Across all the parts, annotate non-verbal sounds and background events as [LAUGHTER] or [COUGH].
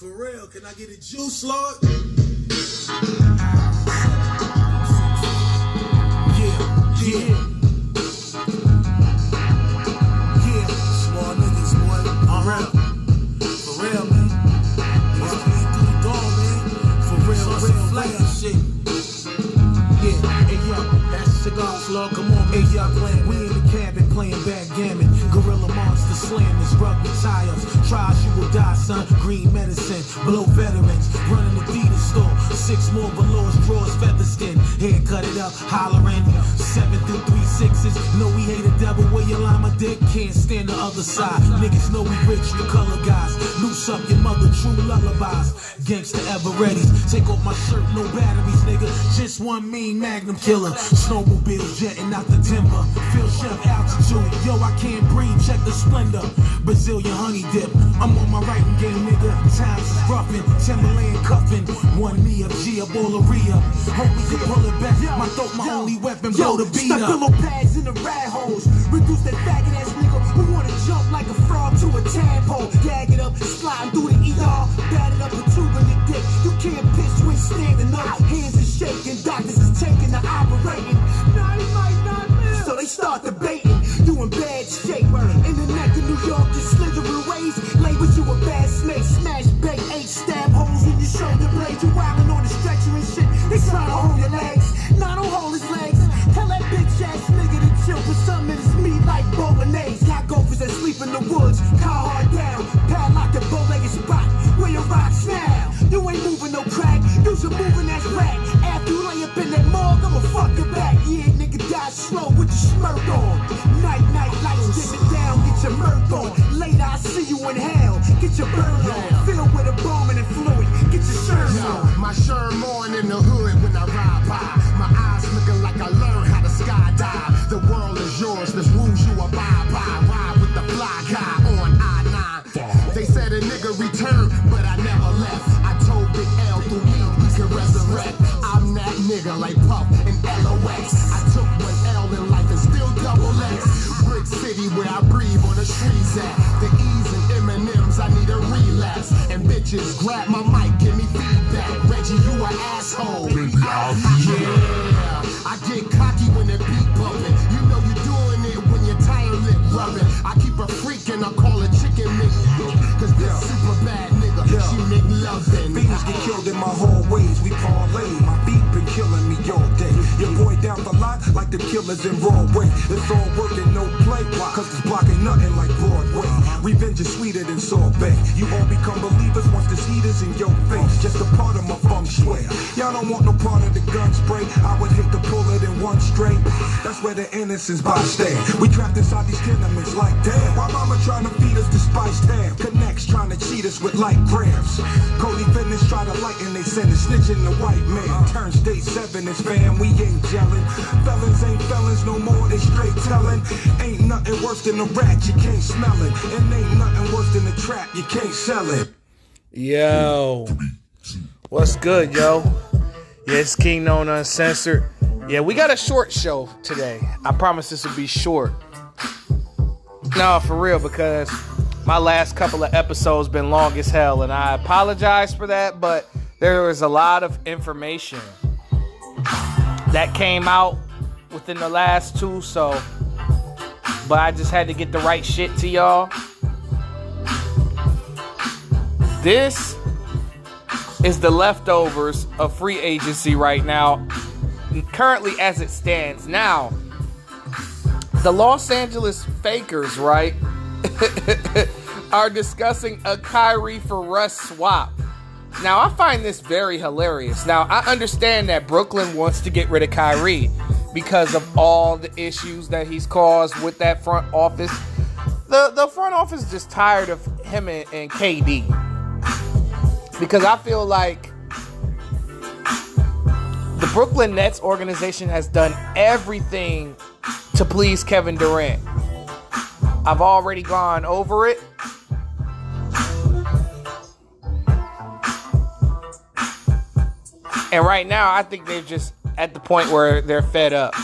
For real, can I get a juice, Lord? Yeah, yeah. Yeah, small niggas, boy. For real. For real, man. Niggas came through the door, man. For real, real, real shit. Yeah, hey yo, that's cigars, Lord. Come on, hey yo, we in the cabin playing backgammon. Gorilla monster slammers, rugby tires. Tries you will die, son. Green medicine, blow veterans. Running the Adidas store. Six more below drawers, feather skin. Hair cut it up, hollering. Seven through three sixes. Know we hate a devil where you lie my dick. Can't stand the other side. Niggas know we rich, the color guys. Loose up your mother, true lullabies. Gangsta ever ready. Take off my shirt, no batteries, nigga. Just one mean magnum killer. Snowmobile jetting out the timber. Feel chef altitude. Yo, I can't breathe. Check the splendor. Brazilian honey dip. I'm on my writing game, nigga. Times is roughing. Timberland cuffing. One me of Gia Bolaria. Hope we can pull it back. My throat, my only weapon. Blow the beat up. pillow pads in the rat holes. Reduce that faggot ass nigga who wanna jump like a frog to a tadpole. Gag it up, sliding through the ER. Bat it up a tube in your dick. You can't pitch when standing up. Hands are shaking, doctors is taking the operating. Now he might not live. So they start debating. You in bad shape. In the neck of New York, you slithering ways. Sleep in the woods. Car hard down. Padlock the bow-legged spot. Where your rocks now? You ain't moving no crack. You should moving that rack. After you lay up in that morgue, I'ma fuck your back. Yeah, nigga, die slow with your smirk on. Night, night, lights dim it down. Get your mirth on. Later, I see you in hell. Get your burn on. Filled with a bombing and fluid. Get your shirt on. my Sherm on in the hood bitches, grab my mic, give me feedback. Reggie, you an asshole. Yeah, I get cocky when the beat bumping. You know you're doing it when your tire lip rubbing. I keep a freak and I call her chicken Mick. Cause this super bad nigga, she Nick loving. Fiends get killed in my hallways, we parlay. My beat been killing me all day. Your boy down the lot like the killers in Broadway. It's all work and no play, cause this block ain't nothing like Broadway. Revenge is sweeter than sorbet. You all become believers once this heat is in your face. Just a part of my feng shui. Y'all don't want no part of the gun spray. I would hate to pull it in one straight. That's where the innocence by stand. We trapped inside these tenements like damn. Why mama trying to feed us the spice damn? Connects trying to cheat us with light grams. Cody Fitness try to lighten they sentence. Snitching the white man. Turn state seven is fam. We ain't gelling. Felons ain't felons no more. They straight telling. Ain't nothing worse than a rat. You can't smell it. And ain't nothing worse than a trap. You can't sell it. Yo, what's good, yo? Yeah, it's Kingknown Uncensored. Yeah, we got a short show today. I promise this will be short. No, for real, because my last couple of episodes been long as hell, and I apologize for that. But there was a lot of information that came out within the last two, so. But I just had to get the right shit to y'all. This is the leftovers of free agency right now, currently as it stands. Now, the Los Angeles Fakers, right, [LAUGHS] are discussing a Kyrie for Russ swap. Now, I find this very hilarious. Now, I understand that Brooklyn wants to get rid of Kyrie because of all the issues that he's caused with that front office. The, the front office is just tired of him and, and KD because I feel like the Brooklyn Nets organization has done everything to please Kevin Durant. I've already gone over it. And right now, I think they're just at the point where they're fed up.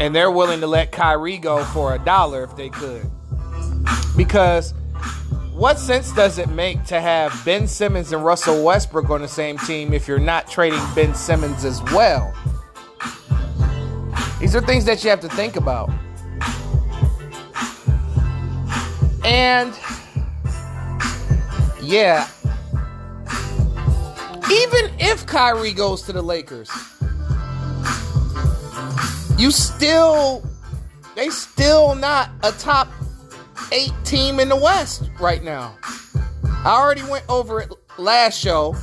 And they're willing to let Kyrie go for a dollar if they could. Because what sense does it make to have Ben Simmons and Russell Westbrook on the same team if you're not trading Ben Simmons as well? These are things that you have to think about. And yeah, even if Kyrie goes to the Lakers, you still they still not a top eight team in the West right now. I already went over it last show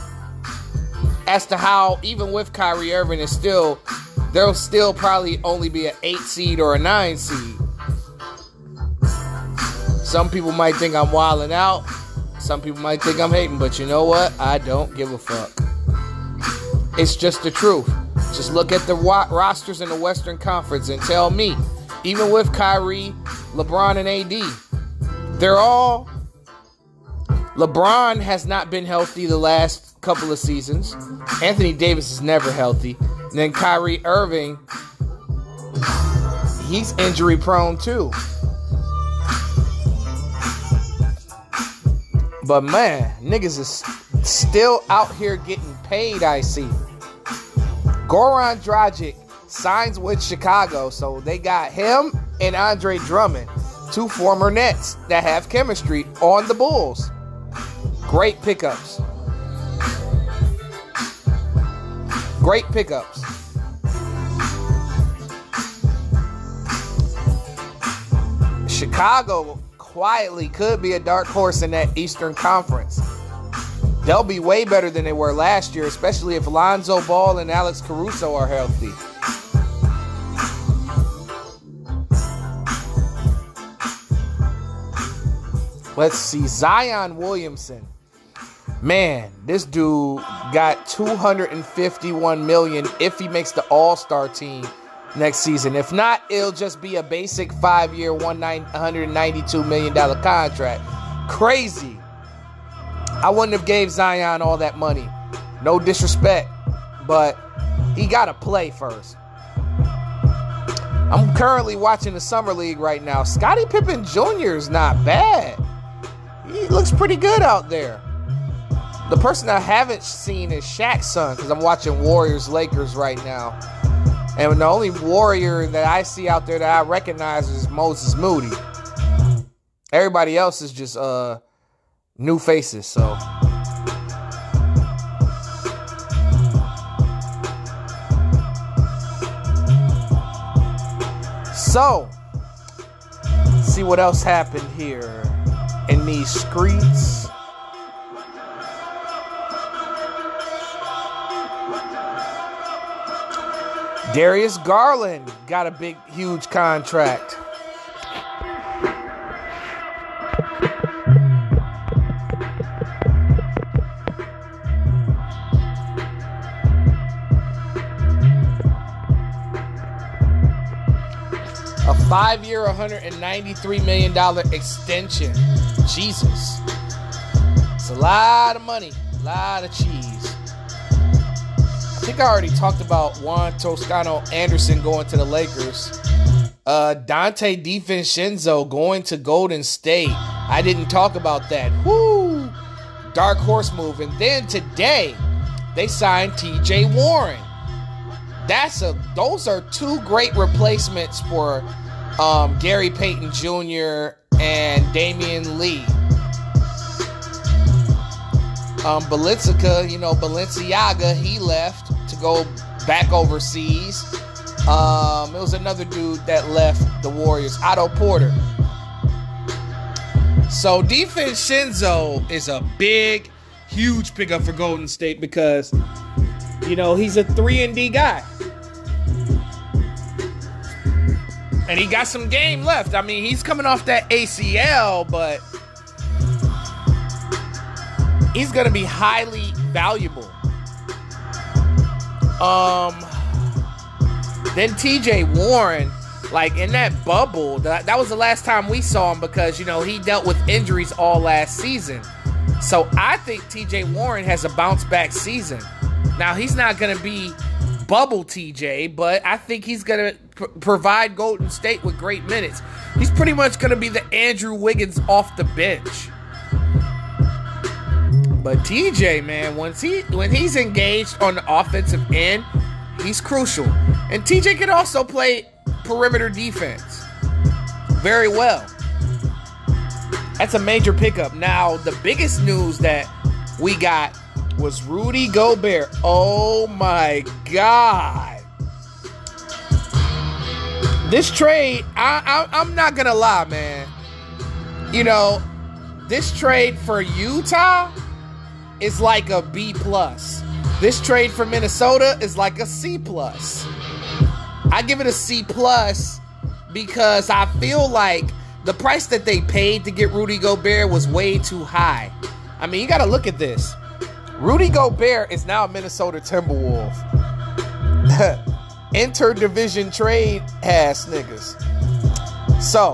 as to how even with Kyrie Irving is still there'll still probably only be an eight seed or a nine seed. Some people might think I'm wilding out. Some people might think I'm hating, but you know what? I don't give a fuck. It's just the truth. Just look at the rosters in the Western Conference and tell me, even with Kyrie, LeBron, and AD, they're all. LeBron has not been healthy the last couple of seasons. Anthony Davis is never healthy. And then Kyrie Irving, he's injury prone too. But man, niggas is still out here getting paid, I see. Goran Dragic signs with Chicago, so they got him and Andre Drummond, two former Nets that have chemistry on the Bulls. Great pickups. Great pickups. Chicago quietly could be a dark horse in that Eastern Conference. They'll be way better than they were last year, especially if Lonzo Ball and Alex Caruso are healthy. Let's see. Zion Williamson. Man, this dude got 251 million if he makes the All-Star team next season. If not, it'll just be a basic five-year, $192 million contract. Crazy. I wouldn't have gave Zion all that money. No disrespect, but he got to play first. I'm currently watching the Summer League right now. Scottie Pippen Jr. is not bad. He looks pretty good out there. The person I haven't seen is Shaq's son because I'm watching Warriors Lakers right now. And the only warrior that I see out there that I recognize is Moses Moody. Everybody else is just uh new faces, so So, see what else happened here in these streets. Darius Garland got a big, huge contract. Five year, $193 million extension. Jesus. It's a lot of money, a lot of cheese. I think I already talked about Juan Toscano Anderson going to the Lakers. Uh, Donte DiVincenzo going to Golden State. I didn't talk about that. Woo! Dark horse move. And then today, they signed TJ Warren. That's a those are two great replacements for um, Gary Payton Jr. and Damion Lee. Um, you know, Balenciaga, he left to go back overseas. Um, it was another dude that left the Warriors, Otto Porter. So DiVincenzo is a big, huge pickup for Golden State because, you know, he's a three and D guy. And he got some game left. I mean, he's coming off that ACL, but he's going to be highly valuable. Um, then TJ Warren, like in that bubble, that, that was the last time we saw him because, you know, he dealt with injuries all last season. So I think TJ Warren has a bounce back season. Now, he's not going to be bubble TJ, but I think he's going to pr- provide Golden State with great minutes. He's pretty much going to be the Andrew Wiggins off the bench. But TJ, man, once he when he's engaged on the offensive end, he's crucial. And TJ can also play perimeter defense very well. That's a major pickup. Now, the biggest news that we got was Rudy Gobert. Oh my God. This trade, I, I, I'm not to lie, man. You know, this trade for Utah is like a B plus. This trade for Minnesota is like a C plus. I give it a C plus because I feel like the price that they paid to get Rudy Gobert was way too high. I mean, you got to look at this. Rudy Gobert is now a Minnesota Timberwolf. [LAUGHS] Interdivision trade ass niggas. So,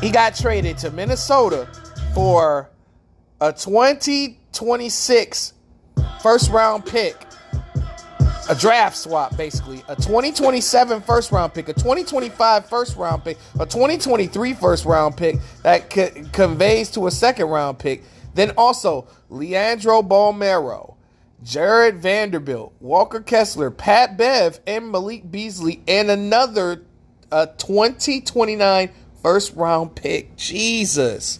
he got traded to Minnesota for a 2026 first round pick a draft swap basically a 2027 first round pick a 2025 first round pick a 2023 first round pick that co- conveys to a second round pick then also leandro Bolmaro, jarred vanderbilt walker kessler pat bev and malik beasley and another uh, 2029 first round pick jesus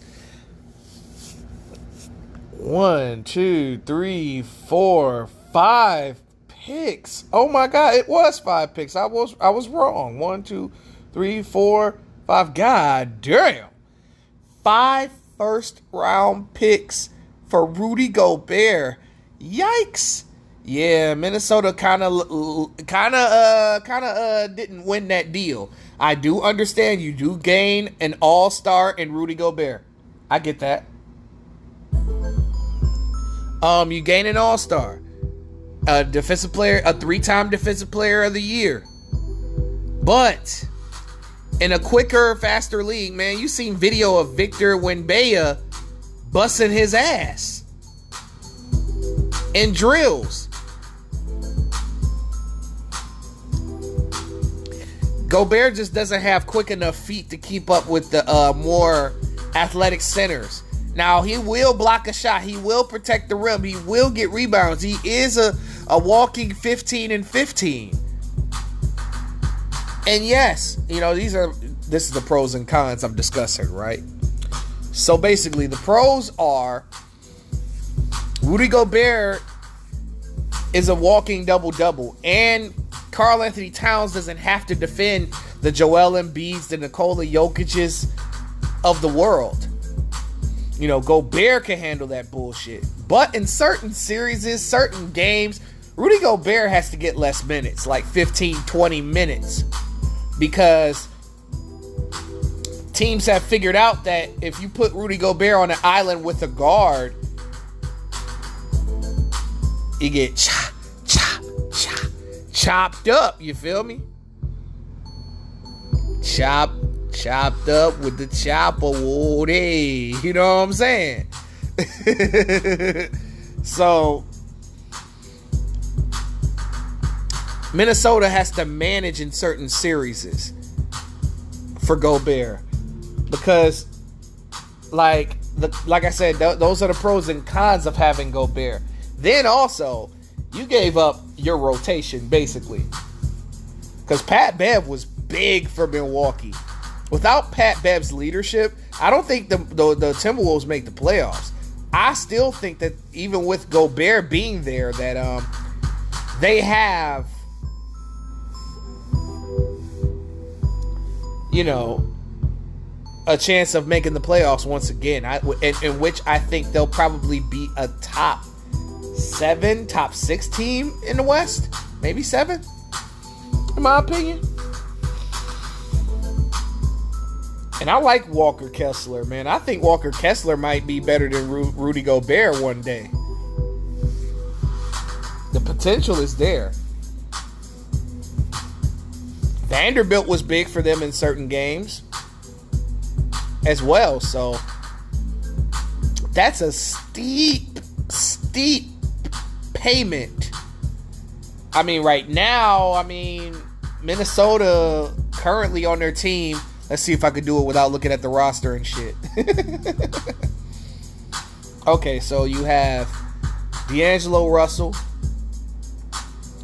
one two three four five picks. Oh my god, it was five picks. I was I was wrong. One, two, three, four, five. God damn. Five first round picks for Rudy Gobert. Yikes. Yeah, Minnesota kind of kind of uh kind of uh didn't win that deal. I do understand you do gain an all-star in Rudy Gobert. I get that. Um you gain an all-star a defensive player, a three-time defensive player of the year. But in a quicker, faster league, man, you seen video of Victor Wembanyama busting his ass in drills. Gobert just doesn't have quick enough feet to keep up with the uh, more athletic centers. Now he will block a shot. He will protect the rim. He will get rebounds. He is a, a walking 15 and 15. And yes, you know, these are this is the pros and cons I'm discussing, right? So basically the pros are Rudy Gobert is a walking double double and Karl-Anthony Towns doesn't have to defend the Joel Embiid's, the Nikola Jokic's of the world. You know, Gobert can handle that bullshit. But in certain series, certain games, Rudy Gobert has to get less minutes, like 15, 20 minutes. Because teams have figured out that if you put Rudy Gobert on an island with a guard, you get chop, chop, chop, chopped up. You feel me? Chop, chopped up with the chopper, Woody. You know what I'm saying? [LAUGHS] so Minnesota has to manage in certain series for Gobert because, like the like I said, th- those are the pros and cons of having Gobert. Then also, you gave up your rotation basically because Pat Bev was big for Milwaukee. Without Pat Bev's leadership, I don't think the, the, the Timberwolves make the playoffs. I still think that even with Gobert being there, that um they have you know a chance of making the playoffs once again. I in, in which I think they'll probably be a top seven, top six team in the West, maybe seven, in my opinion. And I like Walker Kessler, man. I think Walker Kessler might be better than Ru- Rudy Gobert one day. The potential is there. Vanderbilt was big for them in certain games as well, so that's a steep, steep payment. I mean, right now, I mean, Minnesota currently on their team Let's see if I could do it without looking at the roster and shit. [LAUGHS] okay, so you have D'Angelo Russell.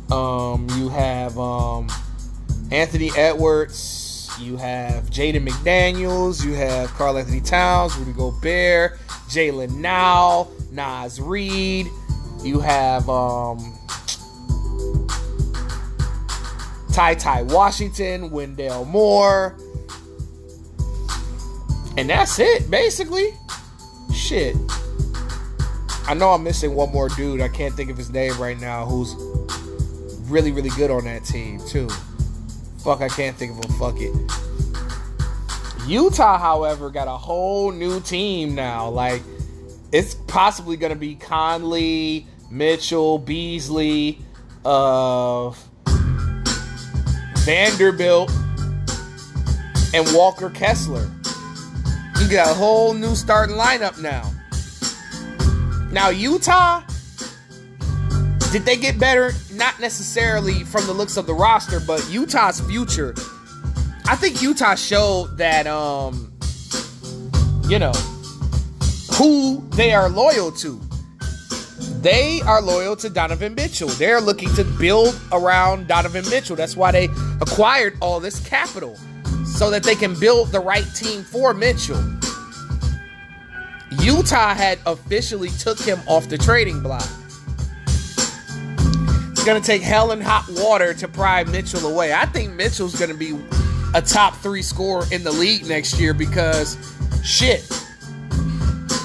Um, you have um, Anthony Edwards. You have Jaden McDaniels. You have Karl Anthony Towns, Rudy Gobert, Jaylen Nowell, Naz Reid. You have um, Ty Ty Washington, Wendell Moore. And that's it, basically. Shit. I know I'm missing one more dude. I can't think of his name right now who's really, really good on that team, too. Fuck, I can't think of him. Fuck it. Utah, however, got a whole new team now. Like, it's possibly going to be Conley, Mitchell, Beasley, uh, Vanderbilt, and Walker Kessler. You got a whole new starting lineup now. Now, Utah, did they get better? Not necessarily from the looks of the roster, but Utah's future. I think Utah showed that, um, you know, who they are loyal to. They are loyal to Donovan Mitchell. They're looking to build around Donovan Mitchell. That's why they acquired all this capital so that they can build the right team for Mitchell. Utah had officially took him off the trading block. It's going to take hell and hot water to pry Mitchell away. I think Mitchell's going to be a top three scorer in the league next year because shit,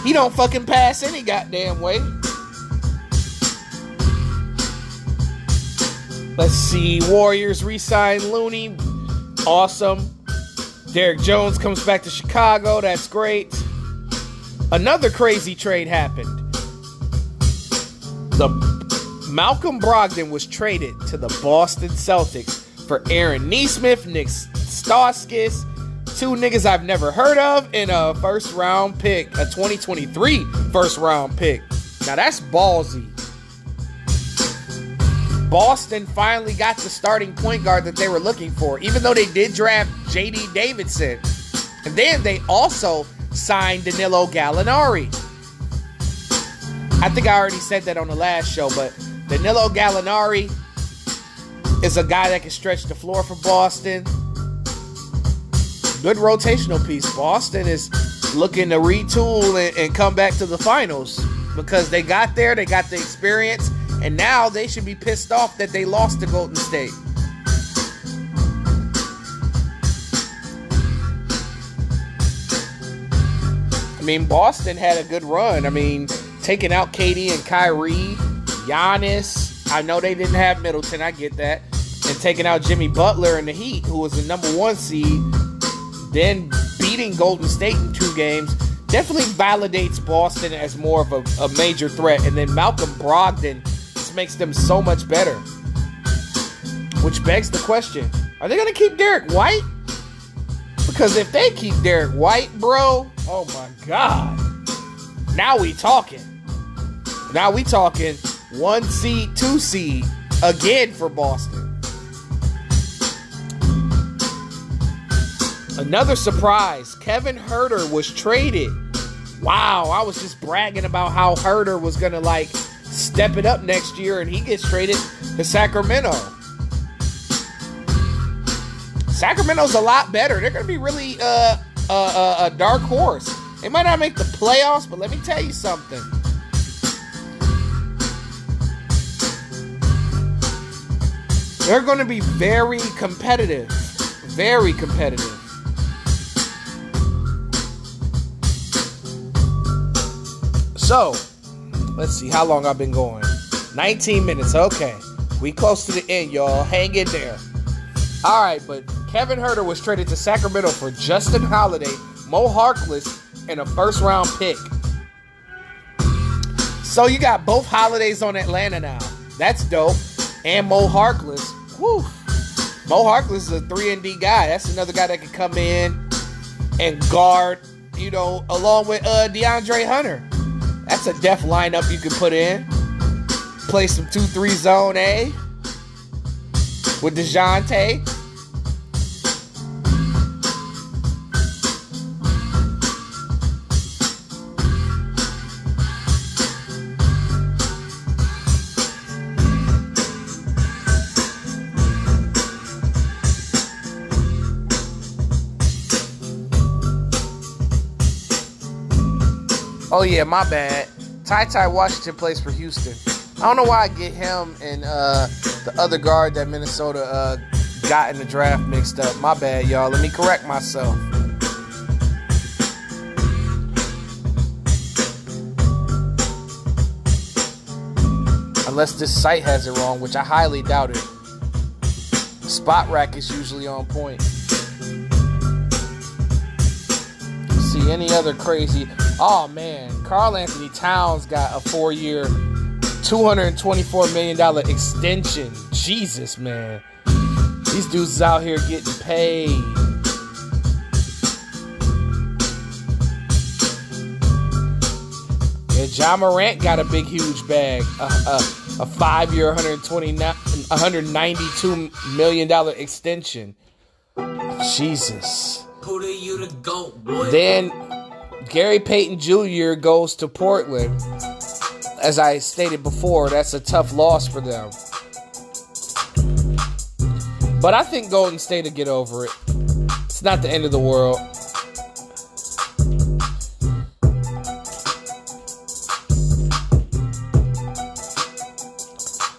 he don't fucking pass any goddamn way. Let's see. Warriors re-sign Looney. Awesome. Derrick Jones comes back to Chicago. That's great. Another crazy trade happened. The Malcolm Brogdon was traded to the Boston Celtics for Aaron Nesmith, Nik Stauskas, two niggas I've never heard of, and a first round pick, a 2023 first round pick. Now that's ballsy. Boston finally got the starting point guard that they were looking for, even though they did draft JD Davidson. And then they also signed Danilo Gallinari. I think I already said that on the last show, but Danilo Gallinari is a guy that can stretch the floor for Boston. Good rotational piece. Boston is looking to retool and, and come back to the finals because they got there, they got the experience, and now they should be pissed off that they lost to Golden State. I mean, Boston had a good run. I mean, taking out KD and Kyrie, Giannis. I know they didn't have Middleton. I get that. And taking out Jimmy Butler and the Heat, who was the number one seed, then beating Golden State in two games, definitely validates Boston as more of a, a major threat. And then Malcolm Brogdon makes them so much better. Which begs the question are they going to keep Derrick White? Because if they keep Derrick White, bro, oh my God. Now we talking. Now we talking one seed, two seed again for Boston. Another surprise Kevin Huerter was traded. Wow, I was just bragging about how Huerter was going to like step it up next year, and he gets traded to Sacramento. Sacramento's a lot better. They're going to be really uh, uh, uh, a dark horse. They might not make the playoffs, but let me tell you something. They're going to be very competitive. Very competitive. So, let's see how long I've been going. 19 minutes. Okay. We close to the end, y'all. Hang in there. All right, but Kevin Huerter was traded to Sacramento for Justin Holiday, Mo Harkless, and a first round pick. So you got both holidays on Atlanta now. That's dope. And Mo Harkless. Whew. Mo Harkless is a 3 and D guy. That's another guy that can come in and guard, you know, along with uh, DeAndre Hunter. That's a def lineup you can put in. Play some 2-3 zone A with DeJounte. Oh yeah, my bad. Ty Ty Washington plays for Houston. I don't know why I get him and uh, the other guard that Minnesota uh, got in the draft mixed up. My bad, y'all. Let me correct myself. Unless this site has it wrong, which I highly doubt it. Spotrac is usually on point. See any other crazy? Oh man, Karl-Anthony Towns got a four-year, $224 million extension. Jesus, man. These dudes is out here getting paid. Yeah, Ja Morant got a big, huge bag. A, a, a five-year, $192 million extension. Jesus. Who do you to go, boy? Then Gary Payton Jr. goes to Portland. As I stated before, that's a tough loss for them. But I think Golden State will get over it. It's not the end of the world.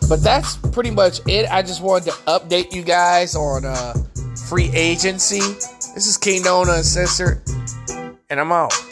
But that's pretty much it. I just wanted to update you guys on uh, free agency. This is King Nona Uncensored, and I'm out.